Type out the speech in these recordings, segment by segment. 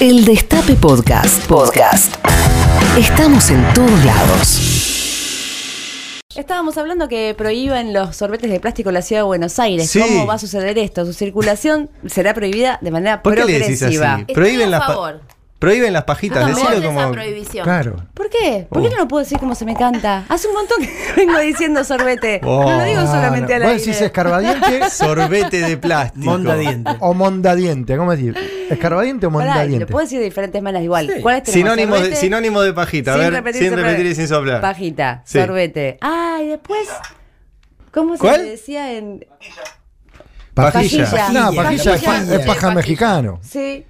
El Destape Podcast. Podcast. Estamos en todos lados. Estábamos hablando que prohíben los sorbetes de plástico en la ciudad de Buenos Aires. Sí. ¿Cómo va a suceder esto? Su circulación será prohibida de manera ¿Por qué le decís así? progresiva. Prohíben las. Prohíben las pajitas. A favor Decilo de como. esa prohibición. Claro. ¿Por qué? ¿Por qué Oh. no lo puedo decir como se me canta? Hace un montón que vengo diciendo sorbete. Oh. No lo digo solamente Ah, a no. la ¿Vos decís escarbadiente Sorbete de plástico. Mondadiente. o mondadiente? ¿Cómo decir? ¿Escarbadiente o mondadiente? lo puedo decir de diferentes maneras igual. ¿Cuál es Sinónimo de, sinónimo de pajita. A Sin ver, repetir, sin repetir y sin soplar. Pajita, Sí. sorbete. Ah, y después. ¿Cómo se ¿Cuál? le decía en.? Pajilla. Pajilla. No, pajilla es, pa- Pajilla. es paja mexicano. Sí.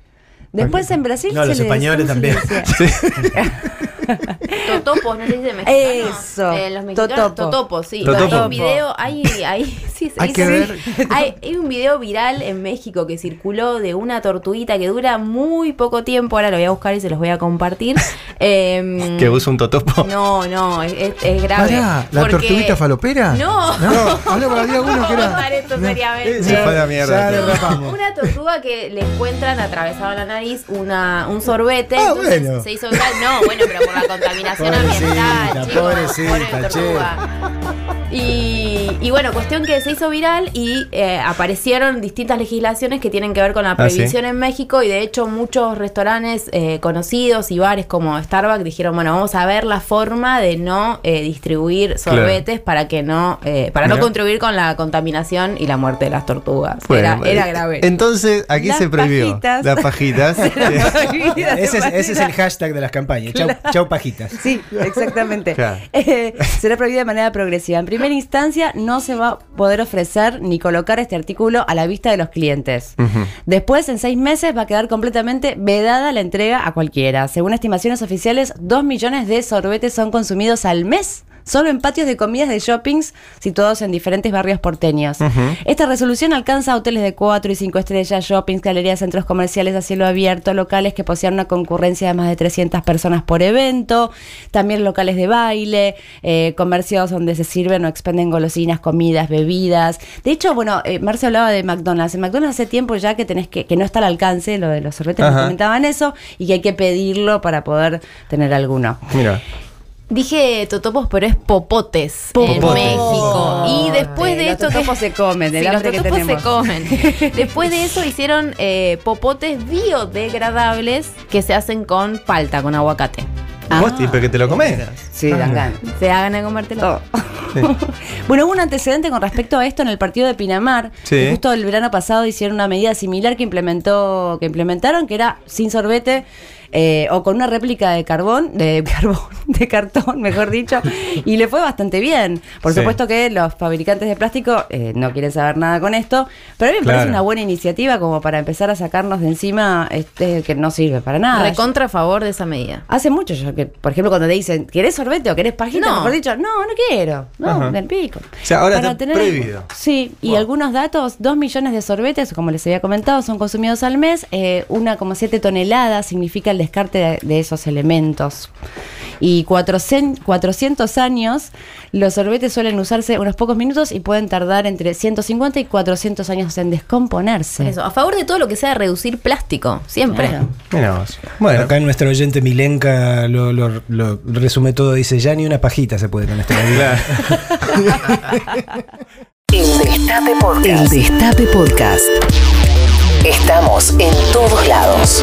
Después en Brasil No, se los le- españoles ¿cómo se le también. Totopos, no se dice mexicano. Eso, Eh, los mexicanos, totopo. totopos, sí. Totopo. Hay un video, hay, hay, sí, se Hay que ver. Hay, hay un video viral en México que circuló de una tortuguita que dura muy poco tiempo. Ahora lo voy a buscar y se los voy a compartir. Em, Que usa un totopo. No, no, es, es- es grave. Pará, ¿la porque- tortuguita falopera? No. No, hablaba, había uno que era. seriamente. Se fue la mierda. No, una tortuga que le encuentran atravesado en la nariz una, un sorbete. Ah, entonces bueno. se hizo viral. No, bueno, pero por la contaminación ambiental. Pobrecita, chicos, pobrecita, pobre tortuga. Y, y bueno, cuestión que se hizo viral y eh, aparecieron distintas legislaciones que tienen que ver con la Ah, ¿sí? prohibición en México y de hecho muchos restaurantes eh, conocidos y bares como Starbucks dijeron, bueno, vamos a ver la forma de no eh, distribuir sorbetes para que no, eh, para no contribuir con la contaminación y la muerte de las tortugas. Bueno, era, era grave. Entonces, aquí Las se prohibió. pajitas. Las pajitas. Ese es, ese es el hashtag de las campañas. Chau, chau pajitas. Sí, exactamente. Claro. Eh, será prohibida de manera progresiva. En primera instancia, no se va a poder ofrecer ni colocar este artículo a la vista de los clientes. Después, en seis meses, va a quedar completamente vedada la entrega a cualquiera. Según estimaciones oficiales, dos millones de sorbetes son consumidos al mes. Solo en patios de comidas de shoppings situados en diferentes barrios porteños. Esta resolución alcanza hoteles de 4 y 5 estrellas, shoppings, galerías, centros comerciales a cielo abierto, locales que posean una concurrencia de más de 300 personas por evento, también locales de baile, eh, comercios donde se sirven o expenden golosinas, comidas, bebidas. De hecho, bueno, eh, Marcio hablaba de McDonald's. En McDonald's hace tiempo ya que tenés que, que no está al alcance lo de los sorbetes, comentaban eso, y que hay que pedirlo para poder tener alguno. Mira. Dije totopos, pero es popotes, en. México. Y después de Los esto que totopos se comen, del Sí, los que totopos se comen. Después de eso hicieron eh, popotes biodegradables que se hacen con palta, con aguacate. Ah. ¿Vos, pero que te lo comés? Sí, dan ganas. Se hagan de comértelo. Oh. bueno, hubo un antecedente con respecto a esto en el partido de Pinamar. Sí. que Justo el verano pasado hicieron una medida similar que implementó, que implementaron, que era sin sorbete. Eh, o con una réplica de carbón, de carbón, de cartón, mejor dicho, y le fue bastante bien. Por Sí. supuesto que los fabricantes de plástico eh, no quieren saber nada con esto, pero a mí me parece una buena iniciativa como para empezar a sacarnos de encima este que no sirve para nada. Recontra a favor de esa medida. Hace mucho yo que, por ejemplo, cuando te dicen, ¿querés sorbete o querés pajita? No. Mejor dicho, no, no quiero. No, Ajá. del pico. O sea, ahora está prohibido. Sí, y algunos datos, dos millones de sorbetes, como les había comentado, son consumidos al mes. Eh, 1,7 toneladas significa el descarte de, de esos elementos. Y 400, 400 años, los sorbetes suelen usarse unos pocos minutos y pueden tardar entre 150 y 400 años en descomponerse. Eso, a favor de todo lo que sea reducir plástico, siempre. Claro. Vos. Bueno, Acá nuestro oyente Milenka lo, lo- lo resume todo. Dice, ya ni una pajita se puede con este claro. El Destape Podcast. El Destape Podcast. Estamos en todos lados.